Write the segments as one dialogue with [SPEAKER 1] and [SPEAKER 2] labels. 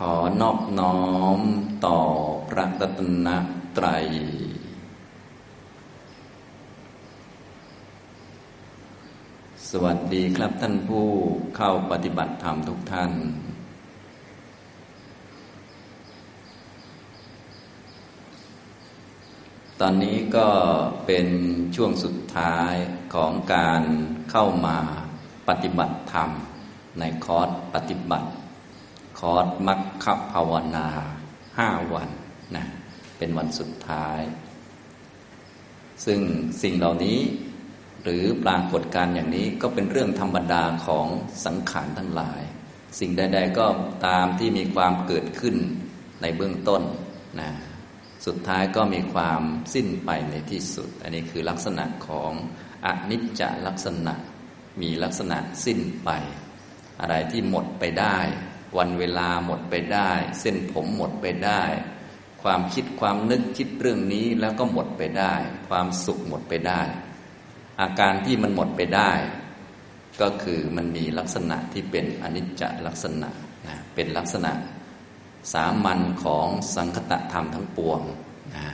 [SPEAKER 1] ขอนอบน้อมต่อพระตตนตรัย สวัสดีครับท่านผู้เข้าปฏิบัติธรรมทุกท่าน ตอนนี้ก็เป็นช่วงสุดท้ายของการเข้ามาปฏิบัติธรรม ในคอร์สปฏิบัติ คอร์สมัคคภาวนาห้าวันนะเป็นวันสุดท้าย ซึ่งสิ่งเหล่านี้หรือปรากฏการอย่างนี้ก็เป็นเรื่องธรรมดาของสังขารทั้งหลาย สิ่งใด ๆ ก็ตามที่มีความเกิดขึ้นในเบื้องต้นนะสุดท้ายก็มีความสิ้นไปในที่สุด อันนี้คือลักษณะของอนิจจลักษณะ มีลักษณะสิ้นไป อะไรที่หมดไปได้ วันเวลาหมดไปได้ เส้นผมหมดไปได้ ความคิดความนึกคิดเรื่องนี้แล้วก็หมดไปได้ ความสุขหมดไปได้ อาการที่มันหมดไปได้ ก็คือมันมีลักษณะที่เป็นอนิจจลักษณะนะเป็นลักษณะสามัญของสังคตธรรมทั้งปวงนะ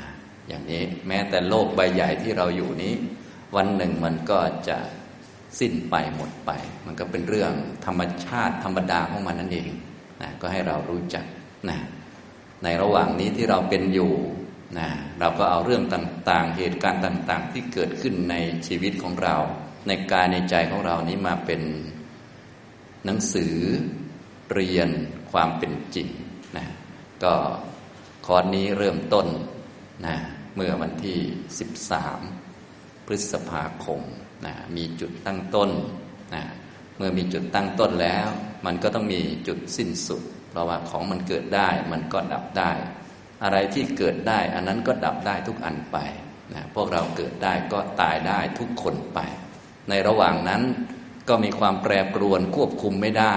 [SPEAKER 1] อย่างนี้แม้แต่โลกใบใหญ่ที่เราอยู่นี้ วันหนึ่งมันก็จะ สิ้นไปหมดไป มันก็เป็นเรื่องธรรมชาติธรรมดาของมันนั่นเองนะก็ให้เรารู้จักนะในระหว่างนี้ที่เราเป็นอยู่นะเราก็เอาเรื่องต่างๆ เหตุการณ์ต่างๆ ที่เกิดขึ้นในชีวิตของเรา ในกายในใจของเรานี้มาเป็นหนังสือเรียนความเป็นจริงนะก็คอร์สนี้เริ่มต้นนะเมื่อวันที่ 13 พฤษภาคม นะมีจุดตั้งต้นนะเมื่อมีจุดตั้งต้นแล้ว มันก็ต้องมีจุดสิ้นสุด เพราะว่าของมันเกิดได้มันก็ดับได้ อะไรที่เกิดได้ อันนั้นก็ดับได้ทุกอันไปนะพวกเราเกิดได้ก็ตายได้ทุกคนไป ในระหว่างนั้นก็มีความแปรปรวนควบคุมไม่ได้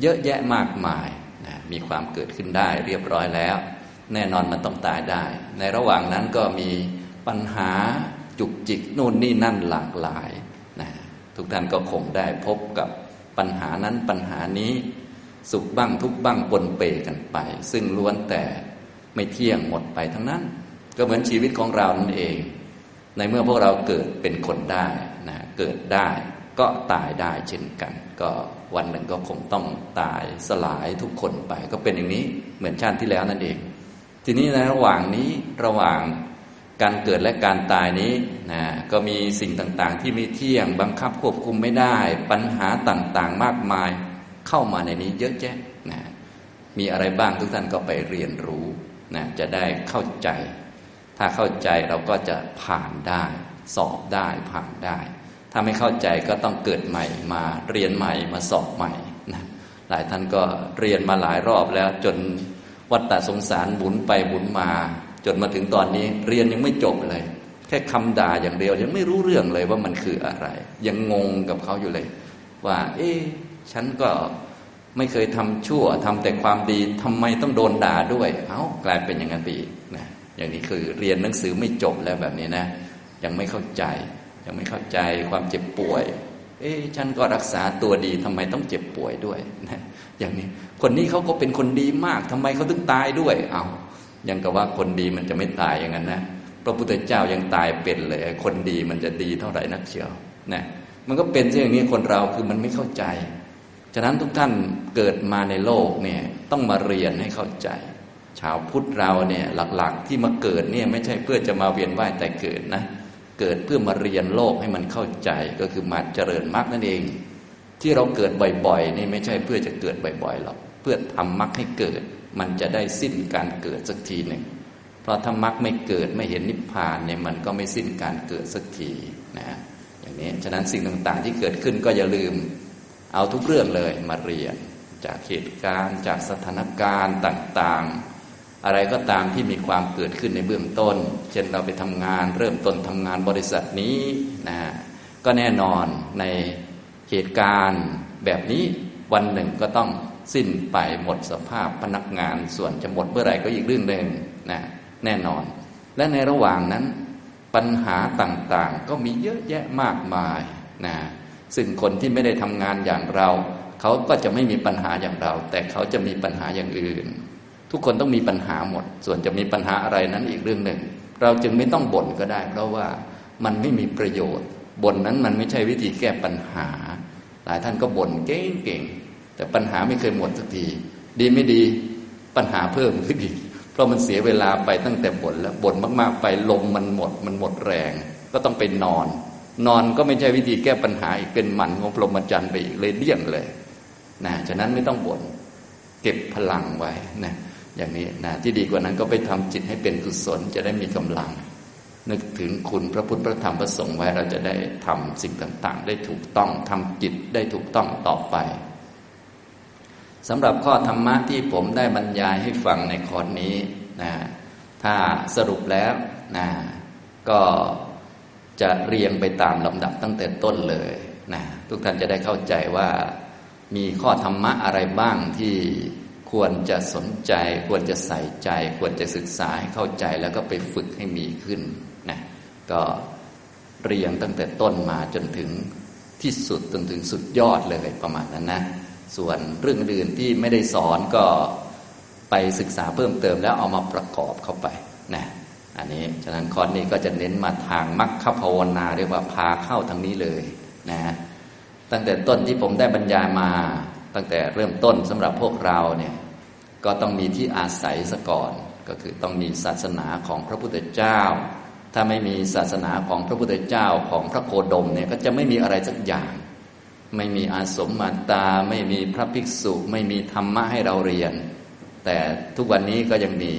[SPEAKER 1] เยอะแยะมากมายนะมีความเกิดขึ้นได้เรียบร้อยแล้ว แน่นอนมันต้องตายได้ ในระหว่างนั้นก็มีปัญหา จุกจิกนู่นนี่นั่นหลากหลายนะทุกท่านก็คงได้พบกับปัญหานั้นปัญหานี้ สุขบ้างทุกบ้างปนเปกันไป ซึ่งล้วนแต่ไม่เที่ยงหมดไปทั้งนั้น ก็เหมือนชีวิตของเรานั่นเอง ในเมื่อพวกเราเกิดเป็นคนได้นะเกิดได้ก็ตายได้เช่นกัน ก็วันหนึ่งก็คงต้องตายสลายทุกคนไป ก็เป็นอย่างนี้เหมือนชาติที่แล้วนั่นเอง ทีนี้ในระหว่างนี้ระหว่าง การเกิดและการตายนี้นะก็มีสิ่งต่างๆ ที่ไม่เที่ยงบังคับควบคุมไม่ได้ ปัญหาต่างๆมากมายเข้ามาในนี้เยอะแยะนะมีอะไรบ้างทุกท่านก็ไปเรียนรู้นะจะได้เข้าใจ ถ้าเข้าใจเราก็จะผ่านได้ สอบได้ผ่านได้ ถ้าไม่เข้าใจก็ต้องเกิดใหม่มาเรียนใหม่มาสอบใหม่นะหลายท่านก็เรียนมาหลายรอบแล้วจนวัฏฏะสงสารหมุนไปหมุนมา จนมาถึงตอนนี้เรียนยังไม่จบเลย แค่คำด่าอย่างเดียวยังไม่รู้เรื่องเลยว่ามันคืออะไร ยังงงกับเขาอยู่เลย ว่า เอ๊ฉันก็ไม่เคยทำชั่วทำแต่ความดีทำไมต้องโดนด่าด้วย เอา้ากลายเป็นอย่างนั้นไปอีกนะอย่างนี้คือเรียนหนังสือไม่จบแล้วแบบนี้นะ ยังไม่เข้าใจ ยังไม่เข้าใจความเจ็บป่วย เอ๊ฉันก็รักษาตัวดีทำไมต้องเจ็บป่วยด้วยนะอย่างนี้คนนี้เขาก็เป็นคนดีมากทำไมเขาถึงตายด้วย เอา ยังกับว่าคนดีมันจะไม่ตายอย่างนั้นนะพระพุทธเจ้ายังตายเป็นเลย คนดีมันจะดีเท่าไหร่นักเชียวนะมันก็เป็นเช่นนี้คนเราคือมันไม่เข้าใจ ฉะนั้นทุกท่านเกิดมาในโลกเนี่ยต้องมาเรียนให้เข้าใจ ชาวพุทธเราเนี่ยหลักๆที่มาเกิดเนี่ยไม่ใช่เพื่อจะมาเวียนว่ายแต่เกิดนะ เกิดเพื่อมาเรียนโลกให้มันเข้าใจก็คือมาเจริญมรรคนั่นเอง ที่เราเกิดบ่อยๆนี่ไม่ใช่เพื่อจะเกิดบ่อยๆหรอกเพื่อทำมรรคให้เกิดมันจะได้สิ้นการเกิดสักทีหนึ่ง เพราะถ้ามรรคไม่เกิดไม่เห็นนิพพานเนี่ยมันก็ไม่สิ้นการเกิดสักทีนะอย่างนี้ฉะนั้นสิ่งต่างๆที่เกิดขึ้นก็อย่าลืมเอาทุกเรื่องเลยมาเรียน จากเหตุการณ์จากสถานการณ์ต่างๆอะไรก็ตามที่มีความเกิดขึ้นในเบื้องต้น เช่นเราไปทำงาน เริ่มต้นทำงานบริษัทนี้นะก็แน่นอนในเหตุการณ์แบบนี้วันหนึ่งก็ต้อง สิ้นไปหมดสภาพพนักงานส่วนจะหมดเมื่อไหร่ก็อีกเรื่องหนึ่งนะแน่นอน และในระหว่างนั้นปัญหาต่างๆ ก็มีเยอะแยะมากมายนะซึ่งคนที่ไม่ได้ทำงานอย่างเรา เขาก็จะไม่มีปัญหาอย่างเรา แต่เขาจะมีปัญหาอย่างอื่น ทุกคนต้องมีปัญหาหมด ส่วนจะมีปัญหาอะไรนั้นอีกเรื่องหนึ่ง เราจึงไม่ต้องบ่นก็ได้ เพราะว่ามันไม่มีประโยชน์บ่นนั้นมันไม่ใช่วิธีแก้ปัญหา หลายท่านก็บ่นเก่งๆ แต่ปัญหาไม่เคยหมดสักที ดีไม่ดีปัญหาเพิ่มขึ้นอีกเพราะมันเสียเวลาไปตั้งแต่บ่นแล้วบ่นมาก ๆ ไปลมมันหมด มันหมดแรง ก็ต้องไปนอน นอนก็ไม่ใช่วิธีแก้ปัญหาอีกเป็นหมันของพรหมจรรย์ไปอีกเลยเลี่ยงเลยนะฉะนั้นไม่ต้องบน่นเก็บพลังไว้นะอย่างนี้นะที่ดีกว่านั้นก็ไปทำจิตให้เป็นกุศลจะได้มีกำลัง นึกถึงคุณพระพุทธพระธรรมพระสงฆ์ไว้เราจะได้ทำสิ่งต่าง ๆ ได้ถูกต้องทำจิตได้ถูกต้องต่อไป สำหรับข้อธรรมะที่ผมได้บรรยายให้ฟังในคอร์สนี้นะถ้าสรุปแล้วนะก็จะเรียงไปตามลำดับตั้งแต่ต้นเลยนะทุกท่านจะได้เข้าใจว่ามีข้อธรรมะอะไรบ้างที่ควรจะสนใจ ควรจะใส่ใจ ควรจะศึกษาให้เข้าใจแล้วก็ไปฝึกให้มีขึ้นนะก็เรียงตั้งแต่ต้นมาจนถึงที่สุดจนถึงสุดยอดเลยประมาณนั้นนะ ส่วนเรื่องอื่นที่ไม่ได้สอนก็ไปศึกษาเพิ่มเติมแล้วเอามาประกอบเข้าไปนะอันนี้ฉะนั้นคอร์สนี้ก็จะเน้นมาทางมรรคภาวนาเรียกว่าพาเข้าทางนี้เลยนะตั้งแต่ต้นที่ผมได้บรรยายมาตั้งแต่เริ่มต้นสำหรับพวกเราเนี่ยก็ต้องมีที่อาศัยซะก่อน ก็คือต้องมีศาสนาของพระพุทธเจ้า ถ้าไม่มีศาสนาของพระพุทธเจ้าของพระโคดมเนี่ยก็จะไม่มีอะไรสักอย่าง ไม่มีอาสมมาตา ไม่มีพระภิกษุ ไม่มีธรรมะให้เราเรียน แต่ทุกวันนี้ก็ยังมี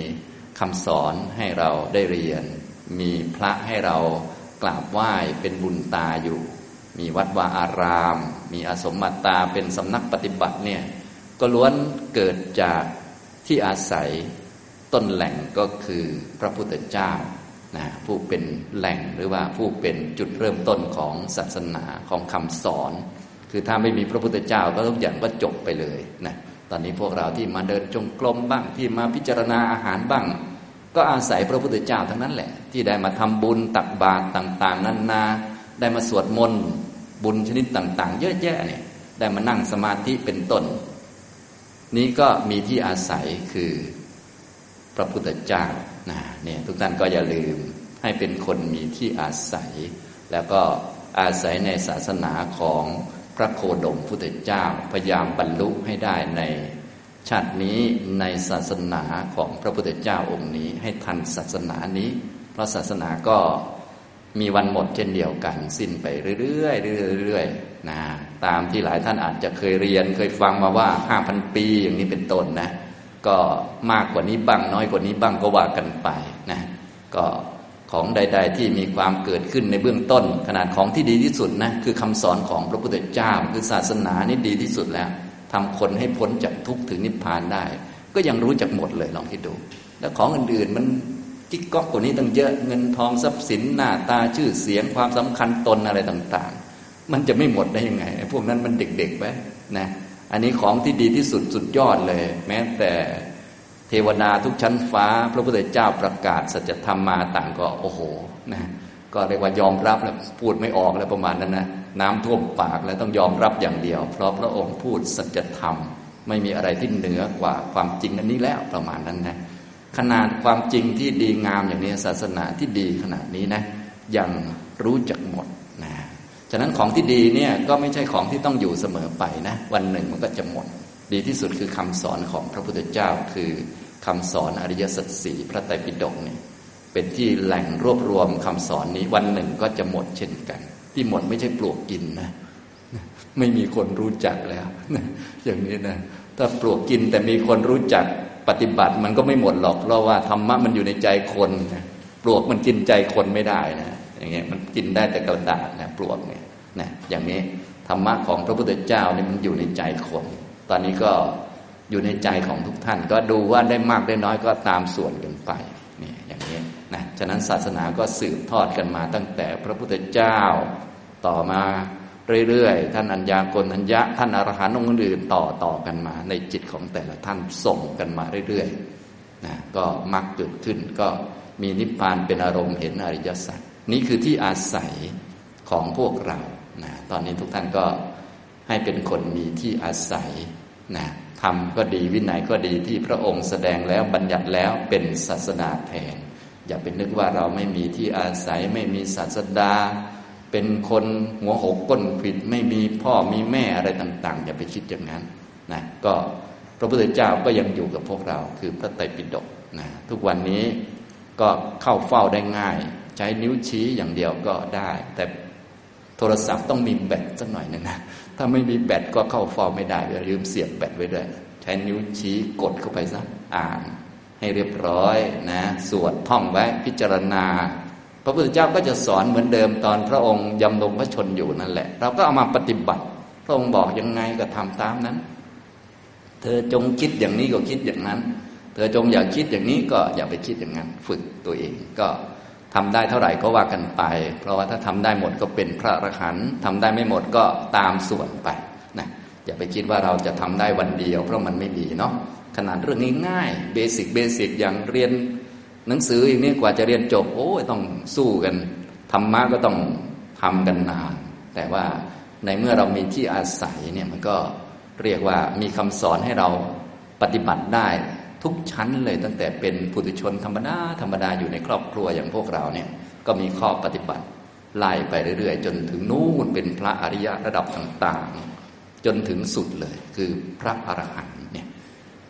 [SPEAKER 1] คำสอนให้เราได้เรียน มีพระให้เรากราบไหว้เป็นบุญตาอยู่ มีวัดวาอาราม มีอาสมมาตาเป็นสำนักปฏิบัติเนี่ยก็ล้วนเกิดจากที่อาศัยต้นแหล่งก็คือพระพุทธเจ้านะผู้เป็นแหล่งหรือว่าผู้เป็นจุดเริ่มต้นของศาสนาของคำสอน คือถ้าไม่มีพระพุทธเจ้าก็ทุกอย่างก็จบไปเลยนะตอนนี้พวกเราที่มาเดินจงกรมบ้างที่มาพิจารณาอาหารบ้าง ก็อาศัยพระพุทธเจ้าทั้งนั้นแหละ ที่ได้มาทำบุญตักบาตรต่าง ๆนั้นนาได้มาสวดมนต์บุญชนิดต่าง ๆ เยอะแยะเนี่ยได้มานั่งสมาธิเป็นต้น นี้ก็มีที่อาศัยคือพระพุทธเจ้านะเนี่ยทุกท่านก็อย่าลืมให้เป็นคนมีที่อาศัย แล้วก็อาศัยในศาสนาของ พระโคดมพุทธเจ้าพยายามบรรลุให้ได้ในชาตินี้ในศาสนาของพระพุทธเจ้าองค์นี้ ให้ทันศาสนานี้ เพราะศาสนาก็มีวันหมดเช่นเดียวกัน สิ้นไปเรื่อยๆเรื่อยๆนะตามที่หลายท่านอาจจะเคยเรียนเคยฟังมาว่าห้าพันปีอย่างนี้เป็นต้นนะ ก็มากกว่านี้บ้างน้อยกว่านี้บ้างก็ว่ากันไปนะก็ ของใด ๆ ที่มีความเกิดขึ้นในเบื้องต้น ขนาดของที่ดีที่สุดนะคือคำสอนของพระพุทธเจ้าคือศาสนานี่ดีที่สุดแล้วทำคนให้พ้นจากทุกข์ถึงนิพพานได้ ก็ยังรู้จักหมดเลยลองคิดดู แล้วของอื่นๆมันกิ๊กก๊อกกว่านี้ตั้งเยอะเงินทองทรัพย์สินหน้าตาชื่อเสียงความสำคัญตนอะไรต่างๆ มันจะไม่หมดได้ยังไง พวกนั้นมันเด็กๆไปนะอันนี้ของที่ดีที่สุดสุดยอดเลย แม้แต่ เทวดาทุกชั้นฟ้า พระพุทธเจ้าประกาศสัจธรรมมาต่างก็โอ้โหนะก็เรียกว่ายอมรับแล้วพูดไม่ออกแล้วประมาณนั้นนะน้ำท่วมปากแล้วต้องยอมรับอย่างเดียว เพราะพระองค์พูดสัจธรรม ไม่มีอะไรที่เหนือกว่าความจริงอันนี้แล้วประมาณนั้นนะขนาดความจริงที่ดีงามอย่างนี้ศาสนาที่ดีขนาดนี้นะยังรู้จักหมดนะฉะนั้นของที่ดีเนี่ยก็ไม่ใช่ของที่ต้องอยู่เสมอไปนะ วันหนึ่งมันก็จะหมด ดีที่สุดคือคำสอนของพระพุทธเจ้า คือคำสอนอริยสัจสี่พระไตรปิฎกเนี่ยเป็นที่แหล่งรวบรวมคำสอนนี้วันหนึ่งก็จะหมดเช่นกัน ที่หมดไม่ใช่ปลวกกินนะไม่มีคนรู้จักแล้วอย่างนี้นะถ้าปลวกกินแต่มีคนรู้จักปฏิบัติมันก็ไม่หมดหรอกเพราะว่าธรรมะมันอยู่ในใจคนนะปลวกมันกินใจคนไม่ได้นะอย่างเงี้ยมันกินได้แต่กระดาษนะปลวกเนี่ยนะอย่างนี้ธรรมะของพระพุทธเจ้าเนี่ยมันอยู่ในใจคน ตอนนี้ก็อยู่ในใจของทุกท่าน ก็ดูว่าได้มากได้น้อยก็ตามส่วนกันไปนี่อย่างนี้นะฉะนั้นศาสนาก็สืบทอดกันมาตั้งแต่พระพุทธเจ้าต่อมาเรื่อยๆ ท่านอัญญาโกนัญญะท่านอรหันต์องค์อื่นต่อต่อกันมา ในจิตของแต่ละท่านส่งกันมาเรื่อยๆนะก็มักเกิดขึ้นก็มีนิพพานเป็นอารมณ์เห็นอริยสัจนี่คือที่อาศัยของพวกเรานะตอนนี้ทุกท่านก็ให้เป็นคนมีที่อาศัย นะทำก็ดีวินัยก็ดีที่พระองค์แสดงแล้วบัญญัติแล้วเป็นศาสนาแทน อย่าเป็นนึกว่าเราไม่มีที่อาศัยไม่มีศาสดา เป็นคนหัวหกก้นผิดไม่มีพ่อมีแม่อะไรต่าง ๆ อย่าไปคิดอย่างนั้นนะก็พระพุทธเจ้าก็ยังอยู่กับพวกเราคือพระไตรปิฎกนะทุกวันนี้ก็เข้าเฝ้าได้ง่าย ใช้นิ้วชี้อย่างเดียวก็ได้ แต่โทรศัพท์ต้องมีแบตสักหน่อยนึงนะ ถ้าไม่มีแบตก็เข้าเฝ้าไม่ได้อย่าลืมเสียบแบตไว้ด้วย ใช้นิ้วชี้กดเข้าไปซะอ่าน ให้เรียบร้อยนะ สวดท่องไว้พิจารณา พระพุทธเจ้าก็จะสอนเหมือนเดิมตอนพระองค์ยำลงพระชนอยู่นั่นแหละ เราก็เอามาปฏิบัติ พระองค์บอกยังไงก็ทำตามนั้น เธอจงคิดอย่างนี้ก็คิดอย่างนั้น เธอจงอย่าคิดอย่างนี้ก็อย่าไปคิดอย่างนั้น ฝึกตัวเองก็ ทำได้เท่าไหร่ก็ว่ากันไป เพราะว่าถ้าทำได้หมดก็เป็นพระอรหันต์ทำได้ไม่หมดก็ตามส่วนไปนะอย่าไปคิดว่าเราจะทำได้วันเดียว เพราะมันไม่ดีเนาะขนาดเรื่องง่ายๆเบสิกเบสิกอย่างเรียนหนังสืออย่างนี้กว่าจะเรียนจบ โอ้ยต้องสู้กันธรรมะก็ต้องทำกันนาน แต่ว่าในเมื่อเรามีที่อาศัยเนี่ยมันก็เรียกว่ามีคำสอนให้เราปฏิบัติได้ ทุกชั้นเลยตั้งแต่เป็นผู้ตุชนธรรมดาธรรมดาอยู่ในครอบครัวอย่างพวกเราเนี่ยก็มีข้อปฏิบัติไล่ไปเรื่อยๆ จนถึงนู่นเป็นพระอริยะระดับต่างๆ จนถึงสุดเลย คือพระอรหันต์เนี่ย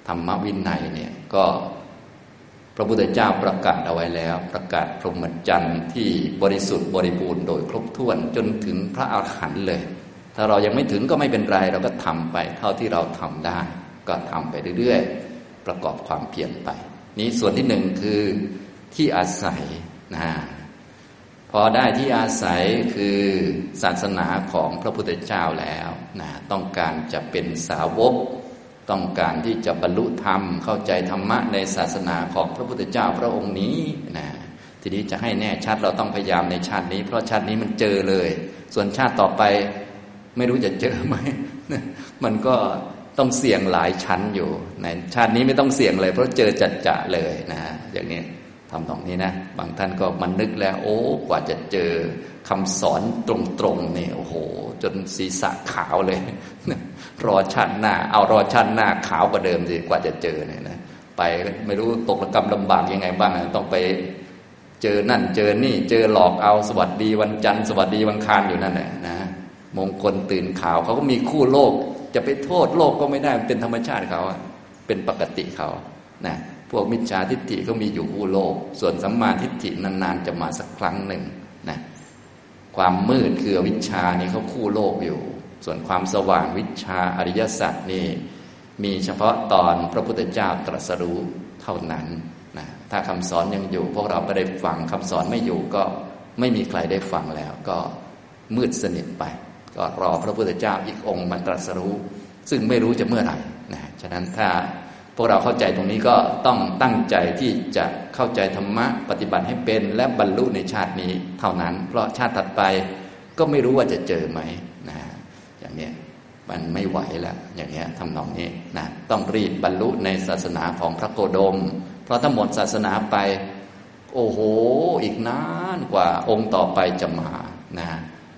[SPEAKER 1] ธรรมวินัยเนี่ยก็พระพุทธเจ้าประกาศเอาไว้แล้ว ประกาศพรหมจรรย์ที่บริสุทธิ์บริบูรณ์โดยครบถ้วนจนถึงพระอรหันต์เลย ถ้าเรายังไม่ถึงก็ไม่เป็นไร เราก็ทำไปเท่าที่เราทำได้ ก็ทำไปเรื่อยๆ ประกอบความเพียรไป นี้ส่วนที่หนึ่งคือที่อาศัยนะพอได้ที่อาศัยคือศาสนาของพระพุทธเจ้าแล้วนะต้องการจะเป็นสาวก ต้องการที่จะบรรลุธรรม เข้าใจธรรมะในศาสนาของพระพุทธเจ้าพระองค์นี้นะทีนี้จะให้แน่ชัดเราต้องพยายามในชาตินี้ เพราะชาตินี้มันเจอเลย ส่วนชาติต่อไปไม่รู้จะเจอไหมมันก็ ต้องเสี่ยงหลายชั้นอยู่ในชาตินี้ไม่ต้องเสี่ยงเลย เพราะเจอจัดจะเลยนะอย่างนี้ทำตรงนี้นะ บางท่านก็มันนึกแล้ว โอ้กว่าจะเจอคำสอนตรงๆเนี่ยโอ้โห จนศีรษะขาวเลย รอชาติหน้า เอารอชาติหน้าขาวกว่าเดิมสิกว่าจะเจอเนี่ยนะไปไม่รู้ตกระกรรมลำบากยังไงบ้างต้องไปเจอนั่นเจอนี่ เจอหลอกเอาสวัสดีวันจันทร์สวัสดีวันคารอยู่นั่นแหละนะมงคลตื่นข่าวเขาก็มีคู่โลก จะไปโทษโลกก็ไม่ได้เป็นธรรมชาติเขาเป็นปกติเขานะพวกมิจฉาทิฏฐิก็มีอยู่คู่โลก ส่วนสัมมาทิฏฐินานๆจะมาสักครั้งหนึ่งนะความมืดคือวิชานี่เขาคู่โลกอยู่ ส่วนความสว่างวิชาอริยสัจนี่มีเฉพาะตอนพระพุทธเจ้าตรัสรู้เท่านั้นนะถ้าคำสอนยังอยู่ พวกเราไม่ได้ฟังคำสอนไม่อยู่ก็ไม่มีใครได้ฟังแล้วก็มืดสนิทไป ก็รอพระพุทธเจ้าอีกองค์มาตรัสรู้ ซึ่งไม่รู้จะเมื่อไหร่นะฉะนั้นถ้าพวกเราเข้าใจตรงนี้ก็ต้องตั้งใจที่จะเข้าใจธรรมะปฏิบัติให้เป็นและบรรลุในชาตินี้เท่านั้น เพราะชาติถัดไปก็ไม่รู้ว่าจะเจอไหมนะอย่างนี้มันไม่ไหวแล้ว อย่างนี้ทำนองนี้นะต้องรีบบรรลุในศาสนาของพระโกดม เพราะถ้าหมดศาสนาไป โอ้โห อีกนานกว่าองค์ต่อไปจะมานะ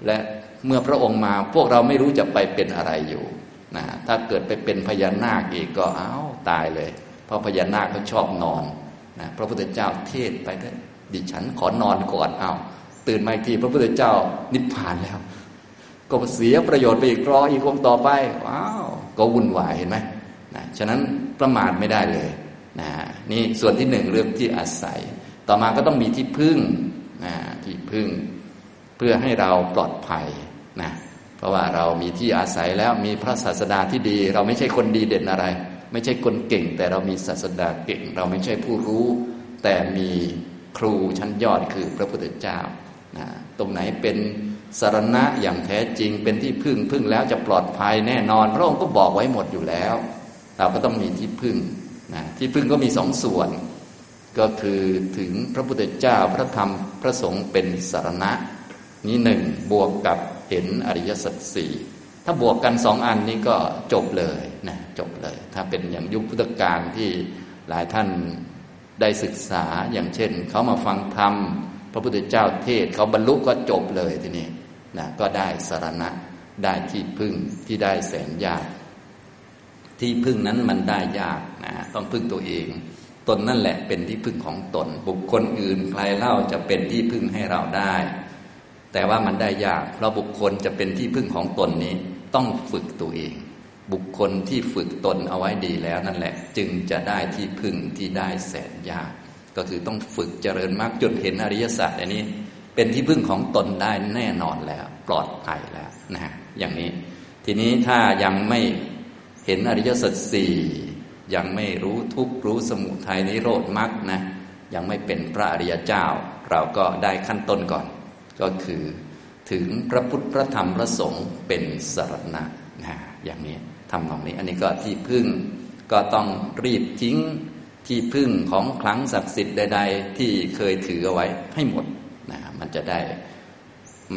[SPEAKER 1] และ เมื่อพระองค์มาพวกเราไม่รู้จะไปเป็นอะไรอยู่นะถ้าเกิดไปเป็นพญานาคอีกก็อ้าวตายเลย เพราะพญานาคเขาชอบนอนนะพระพุทธเจ้าเทศไปเถอะดิฉันขอนอนก่อนเอาวตื่นมาอีกทีพระพุทธเจ้านิพพานแล้ว ก็เสียประโยชน์ไปอีกรออีกองต่อไปว้าวก็วุ่นวายเห็นไหมนะฉะนั้นประมาทไม่ได้เลยนะนี่ส่วนที่หนึ่งเรื่องที่อาศัย ต่อมาก็ต้องมีที่พึ่งนะที่พึ่ง เพื่อให้เราปลอดภัย นะเพราะว่าเรามีที่อาศัยแล้วมีพระศาสดาที่ดี เราไม่ใช่คนดีเด่นอะไร ไม่ใช่คนเก่ง แต่เรามีศาสดาเก่ง เราไม่ใช่ผู้รู้ แต่มีครูชั้นยอดคือพระพุทธเจ้านะตรงไหนเป็นสารณะอย่างแท้จริงเป็นที่พึ่งพึ่งแล้วจะปลอดภัยแน่นอน พระองค์ก็บอกไว้หมดอยู่แล้ว เราก็ต้องมีที่พึ่งนะที่พึ่งก็มีสองส่วน ก็คือถึงพระพุทธเจ้าพระธรรมพระสงฆ์เป็นสารณะ นี้หนึ่งบวกกับ เห็นอริยสัจสี่ถ้าบวกกันสองอันนี้ก็จบเลยนะจบเลย ถ้าเป็นอย่างยุคพุทธกาลที่หลายท่านได้ศึกษาอย่างเช่น เขามาฟังธรรม พระพุทธเจ้าเทศเขาบรรลุก็จบเลยทีนี้นะก็ได้สารณะได้ที่พึ่งที่ได้แสนยาก ที่พึ่งนั้นมันได้ยากนะต้องพึ่งตัวเอง ตนนั่นแหละเป็นที่พึ่งของตน บุคคลอื่นใครเล่าจะเป็นที่พึ่งให้เราได้ แต่ว่ามันได้ยาก เพราะบุคคลจะเป็นที่พึ่งของตนนี้ต้องฝึกตัวเอง บุคคลที่ฝึกตนเอาไว้ดีแล้วนั่นแหละ จึงจะได้ที่พึ่งที่ได้แสนยาก ก็คือต้องฝึกเจริญมากจนเห็นอริยสัจอันนี้ เป็นที่พึ่งของตนได้แน่นอนแล้ว ปลอดภัยแล้วนะฮะอย่างนี้ ทีนี้ถ้ายังไม่เห็นอริยสัจสี่ยังไม่รู้ทุกรู้สมุทัยนิโรธมรรคนะยังไม่เป็นพระอริยเจ้า เราก็ได้ขั้นต้นก่อน ก็คือถึงพระพุทธพระธรรมพระสงฆ์เป็นสรณะนะอย่างนี้ทำตรงนี้ อันนี้ก็ที่พึ่งก็ต้องรีบทิ้งที่พึ่งของคลังศักดิ์สิทธิ์ใด ๆ ที่เคยถือเอาไว้ให้หมดนะมันจะได้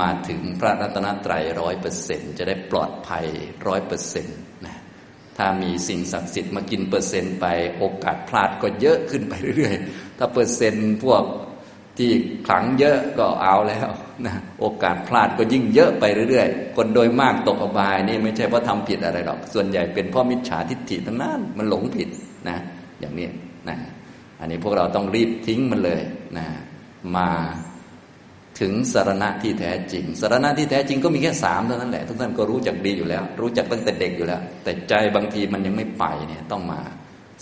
[SPEAKER 1] มาถึงพระรัตนตรัยร้อยเปอร์เซ็นจะได้ปลอดภัยร้อยเปอร์เซ็นต์นะถ้ามีสิ่งศักดิ์สิทธิ์มากินเปอร์เซ็นต์ไปโอกาสพลาดก็เยอะขึ้นไปเรื่อยๆ ถ้าเปอร์เซ็นต์พวก ที่ขลังเยอะก็เอาแล้วนะโอกาสพลาดก็ยิ่งเยอะไปเรื่อยๆ คนโดยมากตกอบายนี่ไม่ใช่เพราะทำผิดอะไรหรอก ส่วนใหญ่เป็นเพราะมิจฉาทิฏฐิทั้งนั้นมันหลงผิดนะ อย่างนี้นะอันนี้พวกเราต้องรีบทิ้งมันเลยนะมาถึงสารณะที่แท้จริง สารณะที่แท้จริงก็มีแค่สามเท่านั้นแหละทุกท่านก็รู้จักดีอยู่แล้ว รู้จักตั้งแต่เด็กอยู่แล้ว แต่ใจบางทีมันยังไม่ไปเนี่ยต้องมา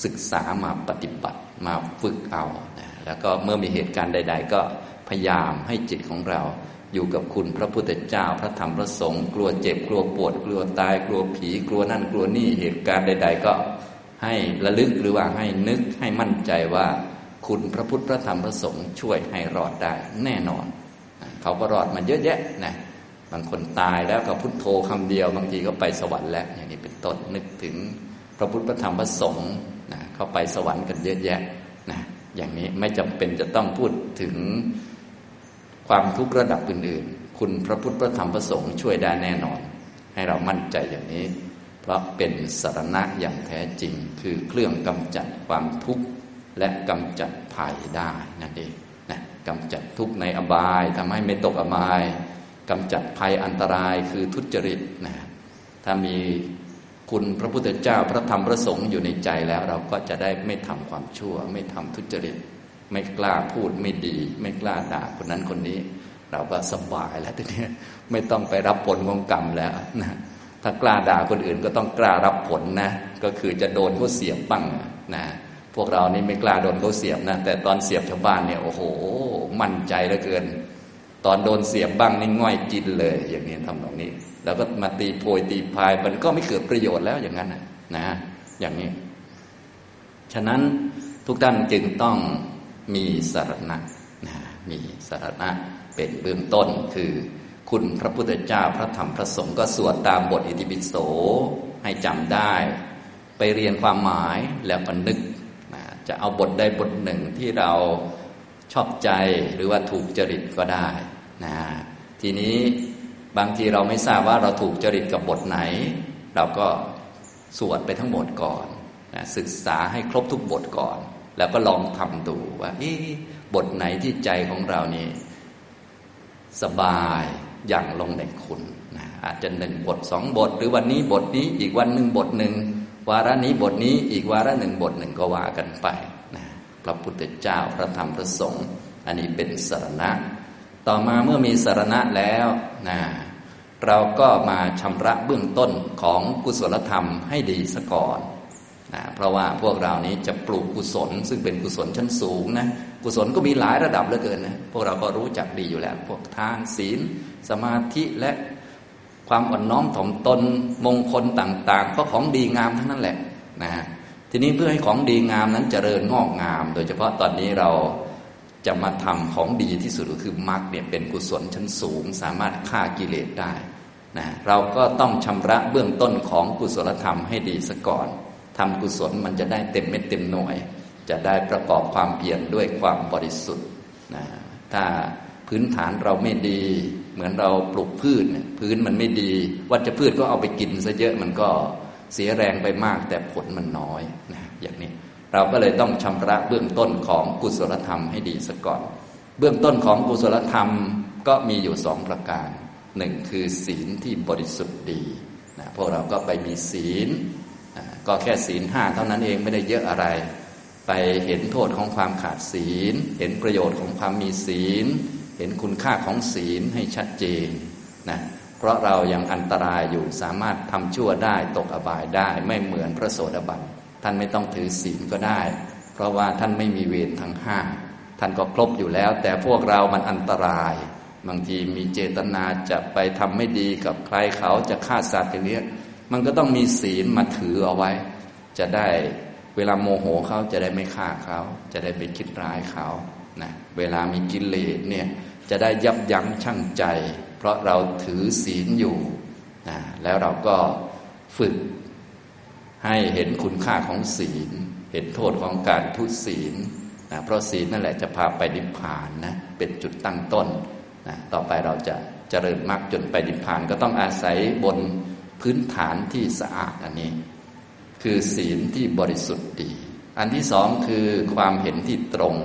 [SPEAKER 1] ศึกษามาปฏิบัติมาฝึกเอานะ แล้วก็เมื่อมีเหตุการณ์ใด ๆ ก็พยายามให้จิตของเราอยู่กับคุณพระพุทธเจ้าพระธรรมพระสงฆ์กลัวเจ็บกลัวปวด กลัวตาย กลัวผี กลัวนั่นกลัวนี่เหตุการณ์ใด ๆ ก็ให้ระลึกหรือว่าให้นึกให้มั่นใจว่า คุณพระพุทธพระธรรมพระสงฆ์ช่วยให้รอดได้แน่นอน เขาก็รอดมาเยอะแยะนะบางคนตายแล้วก็พุทโธคำเดียว บางทีก็ไปสวรรค์แล้ว อย่างนี้เป็นต้นนึกถึงพระพุทธพระธรรมพระสงฆ์นะเขาไปสวรรค์กันเยอะแยะนะ อย่างนี้ไม่จำเป็นจะต้องพูดถึงความทุกข์ระดับอื่น ๆ คุณพระพุทธพระธรรมพระสงฆ์ช่วยได้แน่นอน ให้เรามั่นใจอย่างนี้ เพราะเป็นสารณะอย่างแท้จริง คือเครื่องกำจัดความทุกข์และกำจัดภัยได้นั่นเองนะกำจัดทุกข์ในอบายทำให้ไม่ตกอบายกำจัดภัยอันตรายคือทุจริตนะถ้ามี คุณพระพุทธเจ้าพระธรรมพระสงฆ์อยู่ในใจแล้วเราก็จะได้ไม่ทำความชั่ว ไม่ทำทุจริต ไม่กล้าพูดไม่ดี ไม่กล้าด่าคนนั้นคนนี้ เราก็สบายแล้วทีนี้ไม่ต้องไปรับผลของกรรมแล้วนะถ้ากล้าด่าคนอื่นก็ต้องกล้ารับผลนะ ก็คือจะโดนเขาเสียบบ้างนะพวกเรานี่ไม่กล้าโดนเขาเสียบนะ แต่ตอนเสียบชาวบ้านเนี่ยโอ้โห มั่นใจเหลือเกิน ตอนโดนเสียบบ้างนี่ง่อยกินเลย อย่างนี้ทำตรงนี้ แล้วก็มาตีโพยตีพายมันก็ไม่เกิดประโยชน์แล้วอย่างนั้นนะนะอย่างนี้ ฉะนั้นทุกท่านจึงต้องมีสารณะนะมีสารณะเป็นเบื้องต้นคือคุณพระพุทธเจ้าพระธรรมพระสงฆ์ก็สวดตามบทอิติปิโสให้จำได้ ไปเรียนความหมายแล้วก็นึกจะเอาบทใดบทหนึ่งที่เราชอบใจหรือว่าถูกจริตก็ได้นะทีนี้ บางทีเราไม่ทราบว่าเราถูกจริตกับบทไหน เราก็สวดไปทั้งหมดก่อนนะศึกษาให้ครบทุกบทก่อน แล้วก็ลองทำดูว่าบทไหนที่ใจของเรานี่สบายอย่างลงในคุณนะอาจจะหนึ่งบทสองบท หรือวันนี้บทนี้อีกวันหนึ่งบทหนึ่งวาระนี้บทนี้อีกวาระหนึ่งบทหนึ่งก็ว่ากันไปนะพระพุทธเจ้าพระธรรมพระสงฆ์อันนี้เป็นสารณะ ต่อมาเมื่อมีสารณะแล้วนะเราก็มาชำระเบื้องต้นของกุศลธรรมให้ดีซะก่อนนะเพราะว่าพวกเรานี้จะปลูกกุศล ซึ่งเป็นกุศลชั้นสูงนะกุศลก็มีหลายระดับเหลือเกินนะพวกเราก็รู้จักดีอยู่แล้ว พวกทานศีล สมาธิและความอ่อนน้อมถ่อมตนมงคลต่าง ๆ ก็ของดีงามทั้งนั้นแหละนะฮะทีนี้เพื่อให้ของดีงามนั้นเจริญงอกงาม โดยเฉพาะตอนนี้เรา จะมาทำของดีที่สุดก็คือมรรคเนี่ยเป็นกุศลชั้นสูง สามารถฆ่ากิเลสได้นะเราก็ต้องชำระเบื้องต้นของกุศลธรรมให้ดีซะก่อนทำกุศลมันจะได้เต็มเม็ดเต็มหน่วย จะได้ประกอบความเพียรด้วยความบริสุทธิ์นะถ้าพื้นฐานเราไม่ดี เหมือนเราปลูกพืชพื้นมันไม่ดี วัชพืชก็เอาไปกินซะเยอะมันก็เสียแรงไปมากแต่ผลมันน้อยนะอย่างนี้ เราก็เลยต้องชำระเบื้องต้นของกุศลธรรมให้ดีซะก่อน เบื้องต้นของกุศลธรรมก็มีอยู่สองประการหนึ่งคือศีลที่บริสุทธิ์ดีนะพวกเราก็ไปมีศีลก็แค่ศีลห้าเท่านั้นเองไม่ได้เยอะอะไร ไปเห็นโทษของความขาดศีล เห็นประโยชน์ของความมีศีล เห็นคุณค่าของศีลให้ชัดเจนนะเพราะเรายังอันตรายอยู่สามารถทำชั่วได้ตกอบายได้ไม่เหมือนพระโสดาบัน ท่านไม่ต้องถือศีลก็ได้ เพราะว่าท่านไม่มีเวรทั้งห้าท่านก็ครบอยู่แล้ว แต่พวกเรามันอันตราย บางทีมีเจตนาจะไปทำไม่ดีกับใครเขาจะฆ่าสัตว์อย่างนี้มันก็ต้องมีศีลมาถือเอาไว้ จะได้เวลาโมโหเขาจะได้ไม่ฆ่าเขา จะได้ไปคิดร้ายเขานะเวลามีกิเลสเนี่ยจะได้ยับยั้งชั่งใจ เพราะเราถือศีลอยู่นะแล้วเราก็ฝึก ให้เห็นคุณค่าของศีล เห็นโทษของการทุศีลนะเพราะศีลนั่นแหละจะพาไปดิพพานนะเป็นจุดตั้งต้นนะต่อไปเราจะเจริญมากจนไปดิพพานก็ต้องอาศัยบนพื้นฐานที่สะอาดอันนี้ คือศีลที่บริสุทธิ์ดี อันที่สองคือความเห็นที่ตรง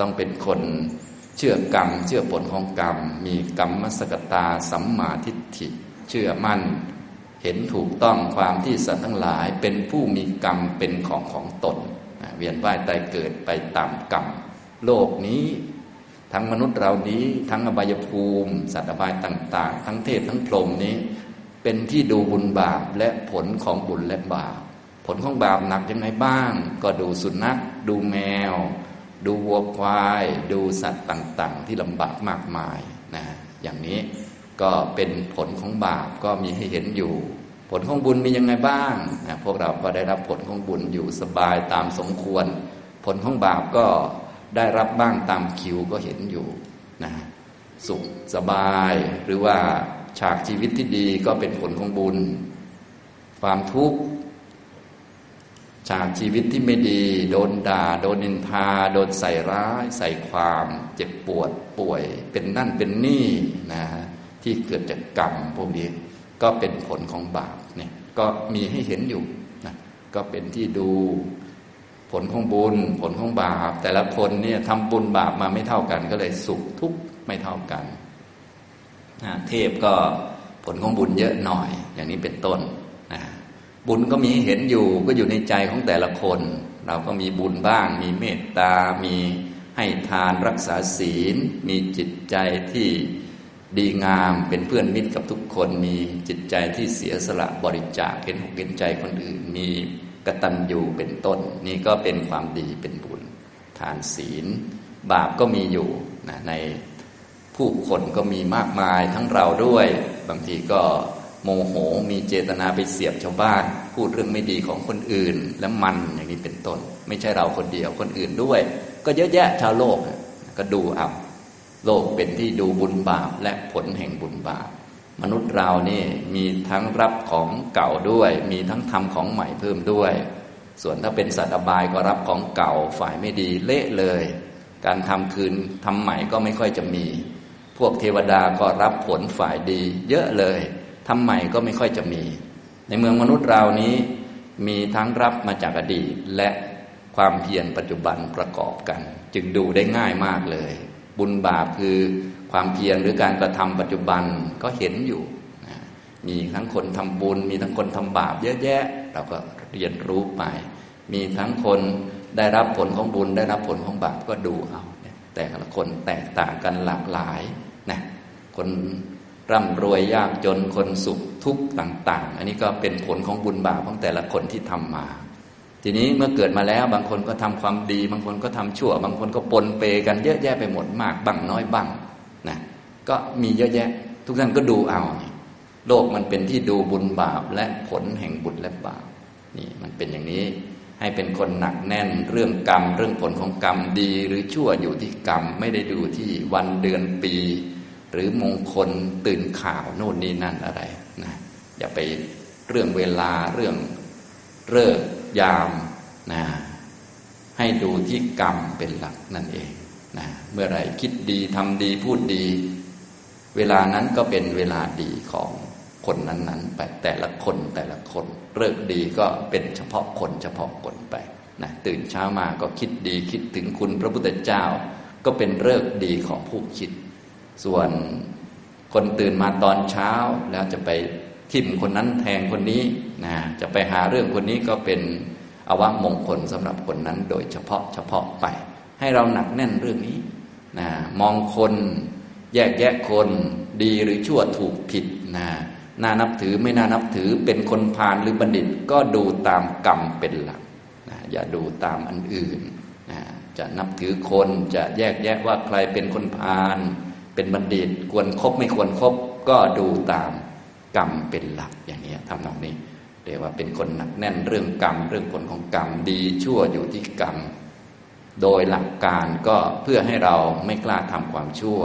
[SPEAKER 1] ต้องเป็นคนเชื่อกรรม เชื่อผลของกรรม มีกรรมมสกตาสัมมาทิฏฐิ เชื่อมั่น เห็นถูกต้องความที่สัตว์ทั้งหลายเป็นผู้มีกรรมเป็นของของตน เวียนว่ายตายเกิดไปตามกรรม โลกนี้ ทั้งมนุษย์เรานี้ทั้งอบายภูมิ สัตว์อบายต่าง ๆ ทั้งเทพทั้งพรหมนี้ เป็นที่ดูบุญบาปและผลของบุญและบาปผลของบาปหนักยังไงบ้าง ก็ดูสุนัข ดูแมว ดูวัวควาย ดูสัตว์ต่าง ๆ ที่ลำบากมากมายนะอย่างนี้ ก็เป็นผลของบาปก็มีให้เห็นอยู่ ผลของบุญมียังไงบ้างนะพวกเราก็ได้รับผลของบุญอยู่สบายตามสมควร ผลของบาปก็ได้รับบ้างตามคิวก็เห็นอยู่นะสุขสบายหรือว่าฉากชีวิตที่ดีก็เป็นผลของบุญ ความทุกข์ฉากชีวิตที่ไม่ดี โดนด่า โดนนินทา โดนใส่ร้าย ใส่ความ เจ็บปวดป่วย เป็นนั่นเป็นนี่นะ ที่เกิดจากกรรมพวกนี้ก็เป็นผลของบาปเนี่ยก็มีให้เห็นอยู่นะก็เป็นที่ดูผลของบุญ ผลของบาป แต่ละคนเนี่ยทำบุญบาปมาไม่เท่ากัน ก็เลยสุขทุกข์ไม่เท่ากันนะเทพก็ผลของบุญเยอะหน่อย อย่างนี้เป็นต้นนะบุญก็มีเห็นอยู่ก็อยู่ในใจของแต่ละคน เราก็มีบุญบ้าง มีเมตตา มีให้ทานรักษาศีล มีจิตใจที่ ดีงามเป็นเพื่อนมิตรกับทุกคนมีจิตใจที่เสียสละบริจาคเห็นหกเห็นใจคนอื่น มีกตัญญูเป็นต้น นี่ก็เป็นความดีเป็นบุญ ทานศีล บาปก็มีอยู่นะในผู้คนก็มีมากมายทั้งเราด้วย บางทีก็โมโหมีเจตนาไปเสียบชาวบ้าน พูดเรื่องไม่ดีของคนอื่น แล้วมันอย่างนี้เป็นต้น ไม่ใช่เราคนเดียวคนอื่นด้วย ก็เยอะแยะชาวโลกก็ดูเอา โลกเป็นที่ดูบุญบาปและผลแห่งบุญบาป มนุษย์เรานี่มีทั้งรับของเก่าด้วย มีทั้งทำของใหม่เพิ่มด้วย ส่วนถ้าเป็นสัตว์บายก็รับของเก่าฝ่ายไม่ดีเละเลย การทำคืนทำใหม่ก็ไม่ค่อยจะมี พวกเทวดาก็รับผลฝ่ายดี เยอะเลยทำใหม่ก็ไม่ค่อยจะมี ในเมืองมนุษย์เรานี้มีทั้งรับมาจากอดีตและความเพียรปัจจุบันประกอบกัน จึงดูได้ง่ายมากเลย บุญบาปคือความเพียรหรือการกระทำปัจจุบันก็เห็นอยู่ มีทั้งคนทำบุญ มีทั้งคนทำบาปเยอะแยะ เราก็เรียนรู้ไป มีทั้งคนได้รับผลของบุญ ได้รับผลของบาปก็ดูเอา แต่ละคนแตกต่างกันหลากหลายนะคนร่ำรวยยากจนคนสุขทุกข์ต่าง ๆ อันนี้ก็เป็นผลของบุญบาปของแต่ละคนที่ทำมา ทีนี้เมื่อเกิดมาแล้วบางคนก็ทำความดี บางคนก็ทำชั่ว บางคนก็ปนเปกันเยอะแยะไปหมดมากบ้างน้อยบ้างนะก็มีเยอะแยะ ทุกท่านก็ดูเอา โลกมันเป็นที่ดูบุญบาปและผลแห่งบุญและบาปนี่มันเป็นอย่างนี้ให้เป็นคนหนักแน่นเรื่องกรรม เรื่องผลของกรรมดีหรือชั่วอยู่ที่กรรม ไม่ได้ดูที่วันเดือนปี หรือมงคลตื่นข่าวโน่นนี่นั่นอะไรนะอย่าไปเรื่องเวลาเรื่องเลิก ยามนะให้ดูที่กรรมเป็นหลักนั่นเองนะเมื่อไรคิดดีทำดีพูดดี เวลานั้นก็เป็นเวลาดีของคนนั้นๆไปแต่ละคนแต่ละคนเลิกดีก็เป็นเฉพาะคนเฉพาะคนไปนะตื่นเช้ามาก็คิดดีคิดถึงคุณพระพุทธเจ้า ก็เป็นเลิกดีของผู้คิด ส่วนคนตื่นมาตอนเช้าแล้วจะไป ทิมคนนั้นแทงคนนี้นะจะไปหาเรื่องคนนี้ก็เป็นอวัมงคลสำหรับคนนั้น โดยเฉพาะเฉพาะไป ให้เราหนักแน่นเรื่องนี้นะมองคนแยกแยะคนดีหรือชั่วถูกผิดนะน่านับถือไม่น่านับถือเป็นคนพาลหรือบัณฑิต ก็ดูตามกรรมเป็นหลักนะอย่าดูตามอันอื่นนะจะนับถือคนจะแยกแยะว่าใครเป็นคนพาลเป็นบัณฑิต ควรครบไม่ควรครบก็ดูตาม กรรมเป็นหลักอย่างนี้ทำนองนี้เรียกว่าเป็นคนหนักแน่นเรื่องกรรม เรื่องผลของกรรมดีชั่วอยู่ที่กรรม โดยหลักการก็เพื่อให้เราไม่กล้าทำความชั่ว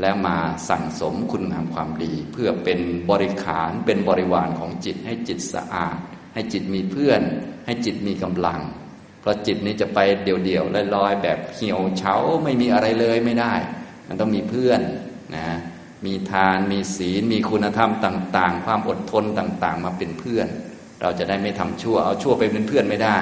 [SPEAKER 1] และมาสั่งสมคุณงามความดี เพื่อเป็นบริขารเป็นบริวารของจิตให้จิตสะอาด ให้จิตมีเพื่อน ให้จิตมีกำลัง เพราะจิตนี้จะไปเดี่ยวๆลอยๆแบบเหี่ยวเฉาไม่มีอะไรเลยไม่ได้ มันต้องมีเพื่อนนะ มีทานมีศีล มีคุณธรรมต่าง ๆ ความอดทนต่าง ๆ มาเป็นเพื่อน เราจะได้ไม่ทำชั่ว เอาชั่วไปเป็นเพื่อนไม่ได้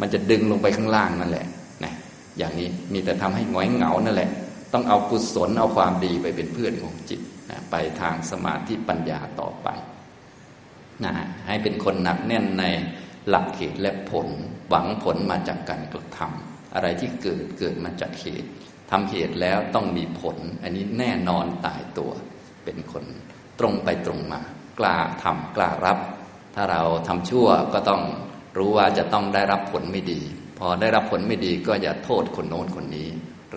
[SPEAKER 1] มันจะดึงลงไปข้างล่างนั่นแหละนะอย่างนี้มีแต่ทำให้หงอยเหงานั่นแหละ ต้องเอากุศลเอาความดีไปเป็นเพื่อนของจิตนะไปทางสมาธิปัญญาต่อไปนะให้เป็นคนหนักแน่นในหลักเหตุและผล หวังผลมาจากการกระทำอะไรที่เกิดเกิดมาจากเหตุ ทำเหตุแล้วต้องมีผล อันนี้แน่นอนตายตัว เป็นคนตรงไปตรงมา กล้าทำกล้ารับ ถ้าเราทำชั่วก็ต้องรู้ว่าจะต้องได้รับผลไม่ดี พอได้รับผลไม่ดีก็อย่าโทษคนโน้นคนนี้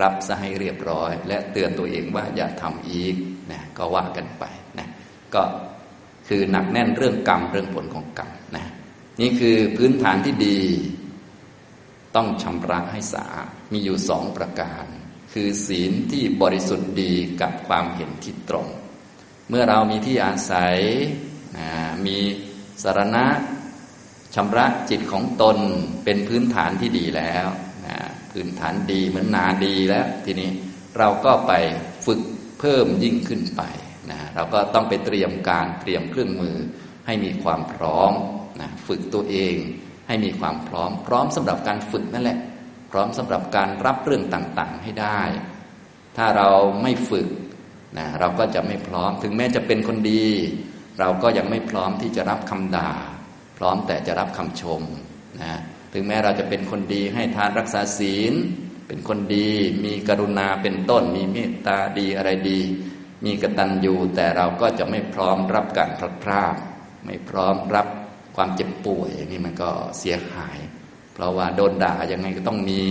[SPEAKER 1] รับซะให้เรียบร้อย และเตือนตัวเองว่าอย่าทำอีกนะก็ว่ากันไปนะก็คือหนักแน่นเรื่องกรรมเรื่องผลของกรรมนะนี่คือพื้นฐานที่ดี ต้องชำระให้สะอาดมีอยู่สองประการ คือศีลที่บริสุทธิ์ดีกับความเห็นที่ตรง เมื่อเรามีที่อาศัยมีสารณะชำระจิตของตนเป็นพื้นฐานที่ดีแล้วพื้นฐานดีเหมือนนาดีแล้ว ทีนี้เราก็ไปฝึกเพิ่มยิ่งขึ้นไปนะเราก็ต้องไปเตรียมการเตรียมเครื่องมือให้มีความพร้อมนะฝึกตัวเองให้มีความพร้อมพร้อมสำหรับการฝึกนั่นแหละ พร้อมสำหรับการรับเรื่องต่างๆให้ได้ ถ้าเราไม่ฝึกนะเราก็จะไม่พร้อม ถึงแม้จะเป็นคนดี เราก็ยังไม่พร้อมที่จะรับคำด่า พร้อมแต่จะรับคำชมนะถึงแม้เราจะเป็นคนดีให้ทานรักษาศีล เป็นคนดี มีกรุณาเป็นต้น มีเมตตาดีอะไรดี มีกตัญญูแต่เราก็จะไม่พร้อมรับการพลัดพรากไม่พร้อมรับความเจ็บป่วยนี่มันก็เสียหาย ราว่าโดนด่ายังไงก็ต้องมี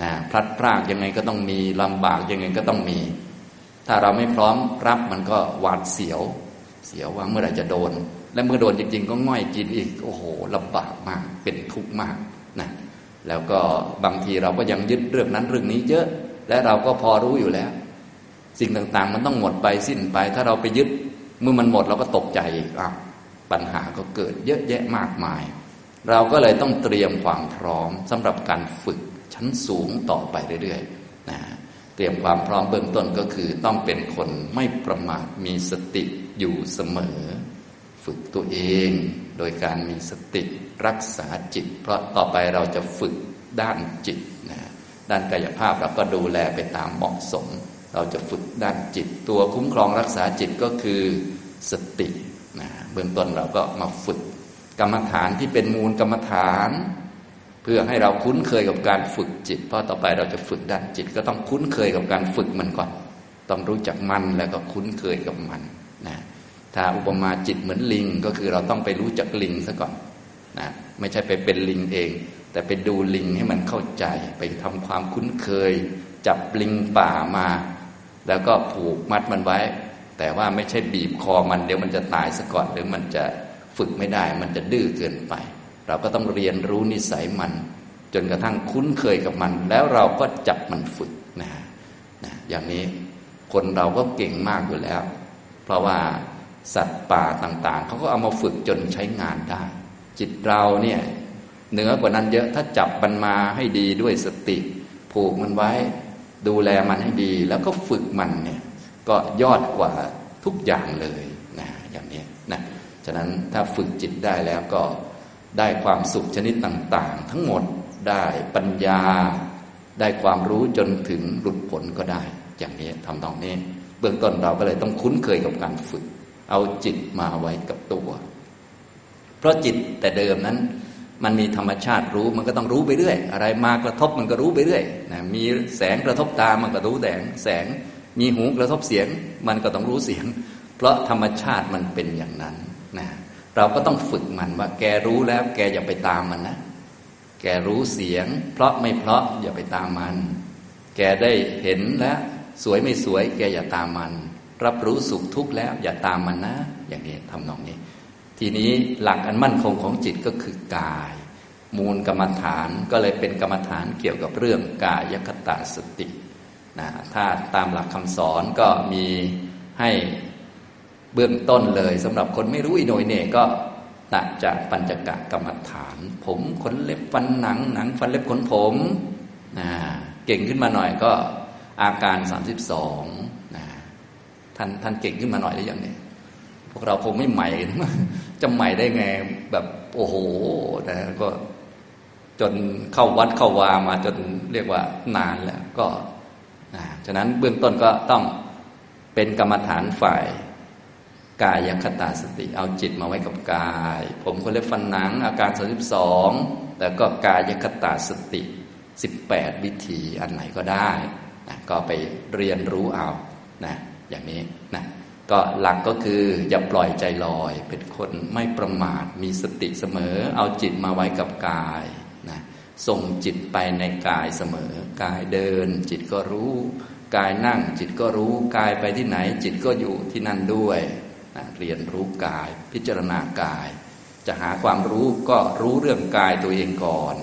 [SPEAKER 1] นะพลัดพรากยังไงก็ต้องมีลำบากยังไงก็ต้องมี ถ้าเราไม่พร้อมรับมันก็หวาดเสียว เสียวว่าเมื่อไหร่จะโดน และเมื่อโดนจริง ๆ ก็ง่อยกินอีกโอ้โหลำบากมากเป็นทุกข์มากนะแล้วก็บางทีเราก็ยังยึดเรื่องนั้นเรื่องนี้เยอะ และเราก็พอรู้อยู่แล้ว สิ่งต่างๆ มันต้องหมดไปสิ้นไป ถ้าเราไปยึดเมื่อมันหมดเราก็ตกใจอีกปัญหาก็เกิดเยอะแยะมากมาย เราก็เลยต้องเตรียมความพร้อมสำหรับการฝึกชั้นสูงต่อไปเรื่อยๆนะเตรียมความพร้อมเบื้องต้นก็คือต้องเป็นคนไม่ประมาทมีสติอยู่เสมอ ฝึกตัวเองโดยการมีสติรักษาจิต เพราะต่อไปเราจะฝึกด้านจิตนะด้านกายภาพเราก็ดูแลไปตามเหมาะสม เราจะฝึกด้านจิต ตัวคุ้มครองรักษาจิตก็คือสตินะเบื้องต้นเราก็มาฝึก กรรมฐานที่เป็นมูลกรรมฐาน เพื่อให้เราคุ้นเคยกับการฝึกจิต เพราะต่อไปเราจะฝึกด้านจิต ก็ต้องคุ้นเคยกับการฝึกมันก่อน ต้องรู้จักมันแล้วก็คุ้นเคยกับมันนะถ้าอุปมาจิตเหมือนลิงก็คือเราต้องไปรู้จักลิงซะก่อนนะไม่ใช่ไปเป็นลิงเอง แต่ไปดูลิงให้มันเข้าใจ ไปทำความคุ้นเคย จับลิงป่ามา แล้วก็ผูกมัดมันไว้ แต่ว่าไม่ใช่บีบคอมันเดี๋ยวมันจะตายซะก่อนหรือมันจะ ฝึกไม่ได้ มันจะดื้อเกินไป เราก็ต้องเรียนรู้นิสัยมัน จนกระทั่งคุ้นเคยกับมัน แล้วเราก็จับมันฝึกนะนะอย่างนี้คนเราก็เก่งมากอยู่แล้ว เพราะว่าสัตว์ป่าต่างๆ เขาก็เอามาฝึกจนใช้งานได้ จิตเราเนี่ยเหนือกว่านั้นเยอะถ้าจับมันมาให้ดีด้วยสติ ผูกมันไว้ ดูแลมันให้ดี แล้วก็ฝึกมันเนี่ยก็ยอดกว่าทุกอย่างเลยนะอย่างนี้นะ ฉะนั้นถ้าฝึกจิตได้แล้วก็ได้ความสุขชนิดต่างๆ ทั้งหมดได้ปัญญา ได้ความรู้จนถึงหลุดผลก็ได้ อย่างนี้ทำตรงนี้ เบื้องต้นเราก็เลยต้องคุ้นเคยกับการฝึก เอาจิตมาไว้กับตัว เพราะจิตแต่เดิมนั้น มันมีธรรมชาติรู้มันก็ต้องรู้ไปเรื่อย อะไรมากระทบมันก็รู้ไปเรื่อยนะมีแสงกระทบตามันก็รู้แสงแสงมีหูกระทบเสียง มันก็ต้องรู้เสียง เพราะธรรมชาติมันเป็นอย่างนั้น เราก็ต้องฝึกมันว่า แกรู้แล้ว แกอย่าไปตามมันนะ แกรู้เสียง เพราะไม่เพราะอย่าไปตามมัน แกได้เห็นแล้วสวยไม่สวย แกอย่าตามมัน รับรู้สุขทุกข์แล้ว อย่าตามมันนะ อย่างนี้ทำนองนี้ ทีนี้หลักอันมั่นคงของจิตก็คือกาย มูลกรรมฐานก็เลยเป็นกรรมฐานเกี่ยวกับเรื่องกายคตาสตินะถ้าตามหลักคำสอนก็มีให้ เบื้องต้นเลยสำหรับคนไม่รู้อิโนยเน่ก็ตัดจากปัญจกะกรรมฐาน ผมขนเล็บฟันหนังหนังฟันเล็บขนผมนะเก่งขึ้นมาหน่อยก็อาการสามสิบสองนะท่านท่านเก่งขึ้นมาหน่อยหรือยังเนี่ยพวกเราคงไม่ใหม่ จะใหม่ได้ไงแบบโอ้โหนะก็จนเข้าวัดเข้าวามาจนเรียกว่านานแล้วก็นะฉะนั้นเบื้องต้นก็ต้องเป็นกรรมฐานฝ่าย กายคตาสติ เอาจิตมาไว้กับกาย ผมคนเล็บฟันหนัง อาการสาสิบสองแล้วก็กายคตาสติสิบแปดวิธีอันไหนก็ได้นะก็ไปเรียนรู้เอานะอย่างนี้นะก็หลักก็คืออย่าปล่อยใจลอย เป็นคนไม่ประมาทมีสติเสมอ เอาจิตมาไว้กับกายนะส่งจิตไปในกายเสมอ กายเดิน จิตก็รู้ กายนั่งจิตก็รู้ กายไปที่ไหน จิตก็อยู่ที่นั่นด้วย เรียนรู้กาย พิจารณากาย จะหาความรู้ก็รู้เรื่องกายตัวเองก่อน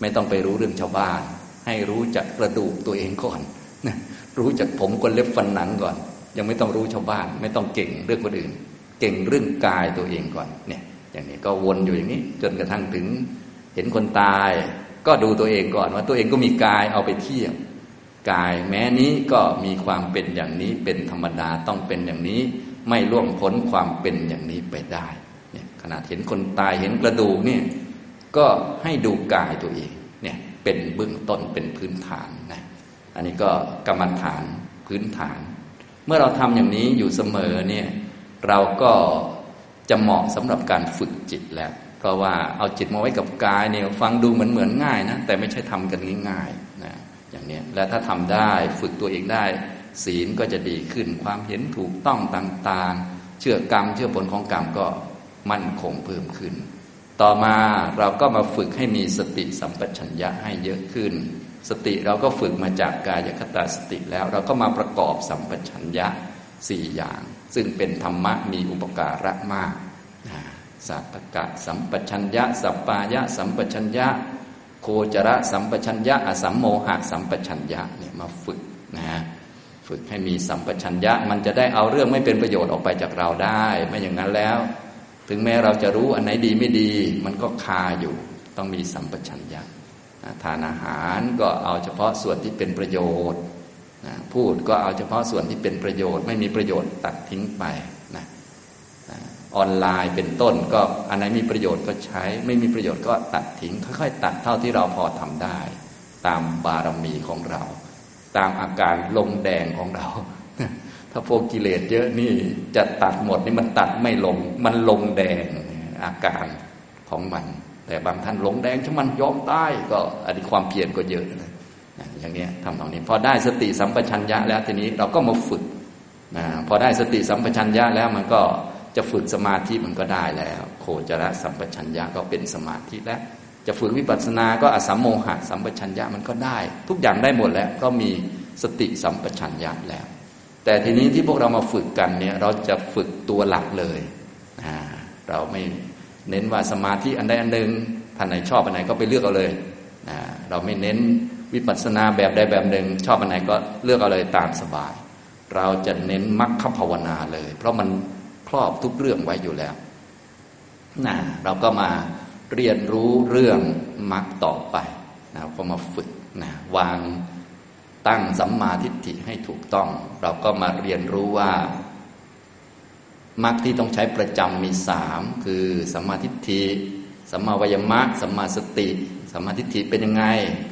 [SPEAKER 1] ไม่ต้องไปรู้เรื่องชาวบ้าน ให้รู้จักกระดูกตัวเองก่อน รู้จักผมคนเล็บฟันหนังก่อน ยังไม่ต้องรู้ชาวบ้าน ไม่ต้องเก่งเรื่องคนอื่น เก่งเรื่องกายตัวเองก่อนเนี่ยอย่างนี้ก็วนอยู่อย่างนี้ จนกระทั่งถึง เห็นคนตาย ก็ดูตัวเองก่อนว่าตัวเองก็มีกายเอาไปเทียบกายแม้นี้ก็มีความเป็นอย่างนี้เป็นธรรมดาต้องเป็นอย่างนี้ ไม่ล่วงพ้นความเป็นอย่างนี้ไปได้เนี่ยขนาดเห็นคนตายเห็นกระดูกเนี่ยก็ให้ดูกายตัวเองเนี่ยเป็นเบื้องต้นเป็นพื้นฐานนะอันนี้ก็กรรมฐานพื้นฐาน เมื่อเราทำอย่างนี้อยู่เสมอเนี่ยเราก็จะเหมาะสำหรับการฝึกจิตแล้ว เพราะว่าเอาจิตมาไว้กับกายเนี่ยฟังดูเหมือนเหมือนง่ายนะแต่ไม่ใช่ทำกันง่ายๆนะอย่างนี้และถ้าทำได้ฝึกตัวเองได้ ศีลก็จะดีขึ้นความเห็นถูกต้องต่างๆ เชื่อกรรม เชื่อผลของกรรมก็มั่นคงเพิ่มขึ้น ต่อมาเราก็มาฝึกให้มีสติสัมปชัญญะให้เยอะขึ้น สติเราก็ฝึกมาจากกายคตาสติแล้ว เราก็มาประกอบสัมปชัญญะสี่อย่าง ซึ่งเป็นธรรมะมีอุปการะมากสัพกะสัมปชัญญะ สัปปายะ สัมปชัญญะ โคจระสัมปชัญญะอสัมโมหะสัมปชัญญะเนี่ยมาฝึกนะ ฝึกให้มีสัมปชัญญะ มันจะได้เอาเรื่องไม่เป็นประโยชน์ออกไปจากเราได้ ไม่อย่างนั้นแล้ว ถึงแม้เราจะรู้อันไหนดีไม่ดี มันก็คาอยู่ ต้องมีสัมปชัญญะทานอาหารก็เอาเฉพาะส่วนที่เป็นประโยชน์พูดก็เอาเฉพาะส่วนที่เป็นประโยชน์ ไม่มีประโยชน์ตัดทิ้งไปนะออนไลน์เป็นต้นก็อันไหนมีประโยชน์ก็ใช้ ไม่มีประโยชน์ก็ตัดทิ้ง ค่อย ๆ ตัดเท่าที่เราพอทำได้ ตามบารมีของเรา ตามอาการลงแดงของเรา ถ้าพวกกิเลสเยอะนี่จะตัดหมดนี่มันตัดไม่ลง มันลงแดงอาการของมัน แต่บางท่านลงแดงช่มันยอมตายก็อันนี้ความเพียรก็เยอะนะอย่างนี้ทำตรงนี้พอได้สติสัมปชัญญะแล้วทีนี้เราก็มาฝึกนะพอได้สติสัมปชัญญะแล้วมันก็จะฝึกสมาธิมันก็ได้แล้ว โคจรสัมปชัญญะก็เป็นสมาธิแล้ว จะฝึกวิปัสสนาก็อสัมโมหะสัมปชัญญะมันก็ได้ ทุกอย่างได้หมดแล้ว ก็มีสติสัมปชัญญะแล้ว แต่ทีนี้ที่พวกเรามาฝึกกันเนี่ยเราจะฝึกตัวหลักเลยเราไม่เน้นว่าสมาธิอันใดอันหนึ่งท่านไหนชอบอันไหนก็ไปเลือกเอาเลยเราไม่เน้นวิปัสสนาแบบใดแบบหนึ่ง ชอบอันไหนก็เลือกเอาเลยตามสบาย เราจะเน้นมรรคภาวนาเลย เพราะมันครอบทุกเรื่องไว้อยู่แล้วนะเราก็มา เรียนรู้เรื่องมรรคต่อไปนะก็มาฝึกนะวางตั้งสัมมาทิฏฐิให้ถูกต้อง เราก็มาเรียนรู้ว่ามรรคที่ต้องใช้ประจำมีสามคือสัมมาทิฏฐิสัมมาวิยมะสัมมาสติสัมมาทิฏฐิเป็นยังไง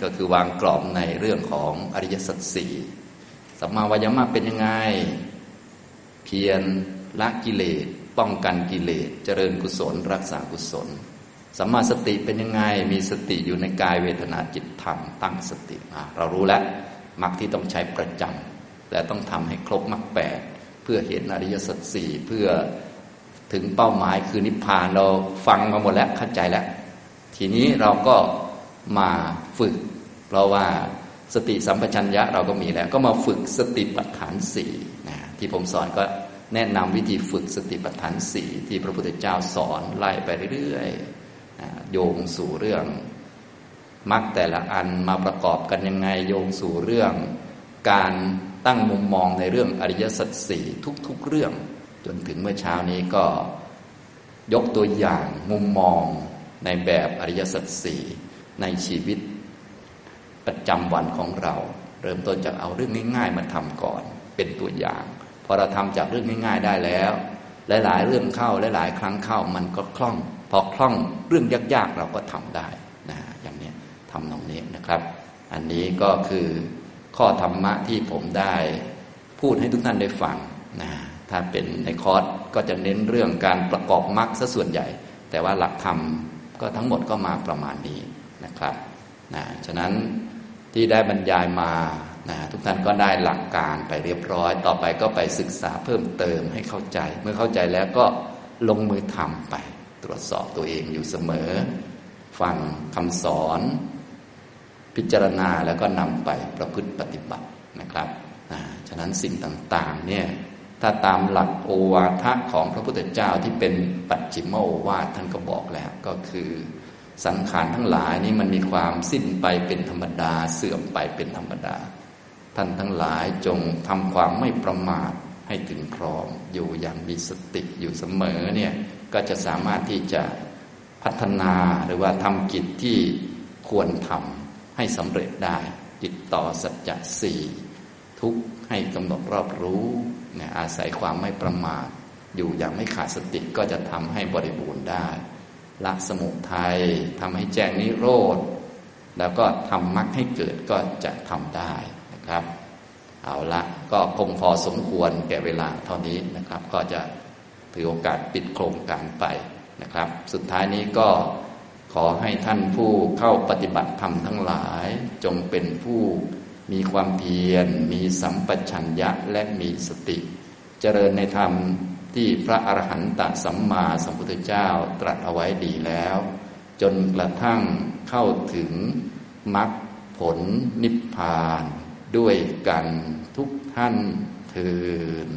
[SPEAKER 1] ก็คือวางกรอบในเรื่องของอริยสัจสี่สัมมาวิยมะเป็นยังไง เพียรละกิเลสป้องกันกิเลสเจริญกุศล รักษากุศล สัมมาสติเป็นยังไง มีสติอยู่ในกายเวทนาจิตธรรม ตั้งสติเรารู้แล้วมรรคที่ต้องใช้ประจำและต้องทำให้ครบมรรคแปดเพื่อเห็นอริยสัจสี่เพื่อถึงเป้าหมายคือนิพพานเราฟังมาหมดแล้วเข้าใจแล้ว ทีนี้เราก็มาฝึก เพราะว่าสติสัมปชัญญะเราก็มีแล้ว ก็มาฝึกสติปัฏฐานสี่นะที่ผมสอนก็แนะนำวิธีฝึกสติปัฏฐานสี่ที่พระพุทธเจ้าสอนไล่ไปเรื่อยๆ โยงสู่เรื่องมรรคแต่ละอันมาประกอบกันยังไงโยงสู่เรื่อง การตั้งมุมมองในเรื่องอริยสัจสี่ทุกๆเรื่อง จนถึงเมื่อเช้านี้ก็ยกตัวอย่างมุมมองในแบบอริยสัจสี่ในชีวิตประจำวันของเรา เริ่มต้นจากเอาเรื่องง่ายๆมาทำก่อน เป็นตัวอย่างพอเราทำจากเรื่องง่าย ๆ ได้แล้ว หลายๆเรื่องเข้าหลายๆครั้งเข้ามันก็คล่อง พอคล่องเรื่องยากๆเราก็ทำได้นะอย่างนี้ทำตรงนี้นะครับ อันนี้ก็คือข้อธรรมะที่ผมได้พูดให้ทุกท่านได้ฟังนะถ้าเป็นในคอร์สก็จะเน้นเรื่องการประกอบมรรคซะส่วนใหญ่ แต่ว่าหลักธรรมก็ทั้งหมดก็มาประมาณนี้นะครับนะฉะนั้นที่ได้บรรยายมานะทุกท่านก็ได้หลักการไปเรียบร้อย ต่อไปก็ไปศึกษาเพิ่มเติมให้เข้าใจ เมื่อเข้าใจแล้วก็ลงมือทำไป ตรวจสอบตัวเองอยู่เสมอ ฟังคำสอน พิจารณาแล้วก็นำไปประพฤติปฏิบัตินะครับนะฉะนั้นสิ่งต่างๆเนี่ยถ้าตามหลักโอวาทของพระพุทธเจ้าที่เป็นปัจจิมโอวาทท่านก็บอกแล้วก็คือสังขารทั้งหลายนี้มันมีความสิ้นไปเป็นธรรมดาเสื่อมไปเป็นธรรมดา ท่านทั้งหลายจงทำความไม่ประมาทให้ถึงพร้อมอยู่อย่างมีสติอยู่เสมอเนี่ย ก็จะสามารถที่จะพัฒนาหรือว่าทำกิจที่ควรทำให้สำเร็จได้ จิตต่อสัจจะสี่ทุกให้กำหนดรอบรู้เนี่ยอาศัยความไม่ประมาทอยู่อย่างไม่ขาดสติก็จะทำให้บริบูรณ์ได้ละสมุทัยทำให้แจ้งนิโรธ แล้วก็ทำมรรคให้เกิดก็จะทำได้นะครับ เอาละก็คงพอสมควรแก่เวลาเท่านี้นะครับ ก็จะ ถือโอกาสปิดโครงการไปนะครับ สุดท้ายนี้ก็ขอให้ท่านผู้เข้าปฏิบัติธรรมทั้งหลาย จงเป็นผู้มีความเพียร มีสัมปชัญญะและมีสติ เจริญในธรรมที่พระอรหันตสัมมาสัมพุทธเจ้าตรัสเอาไว้ดีแล้ว จนกระทั่งเข้าถึงมรรคผลนิพพาน ด้วยกันทุกท่านเทิน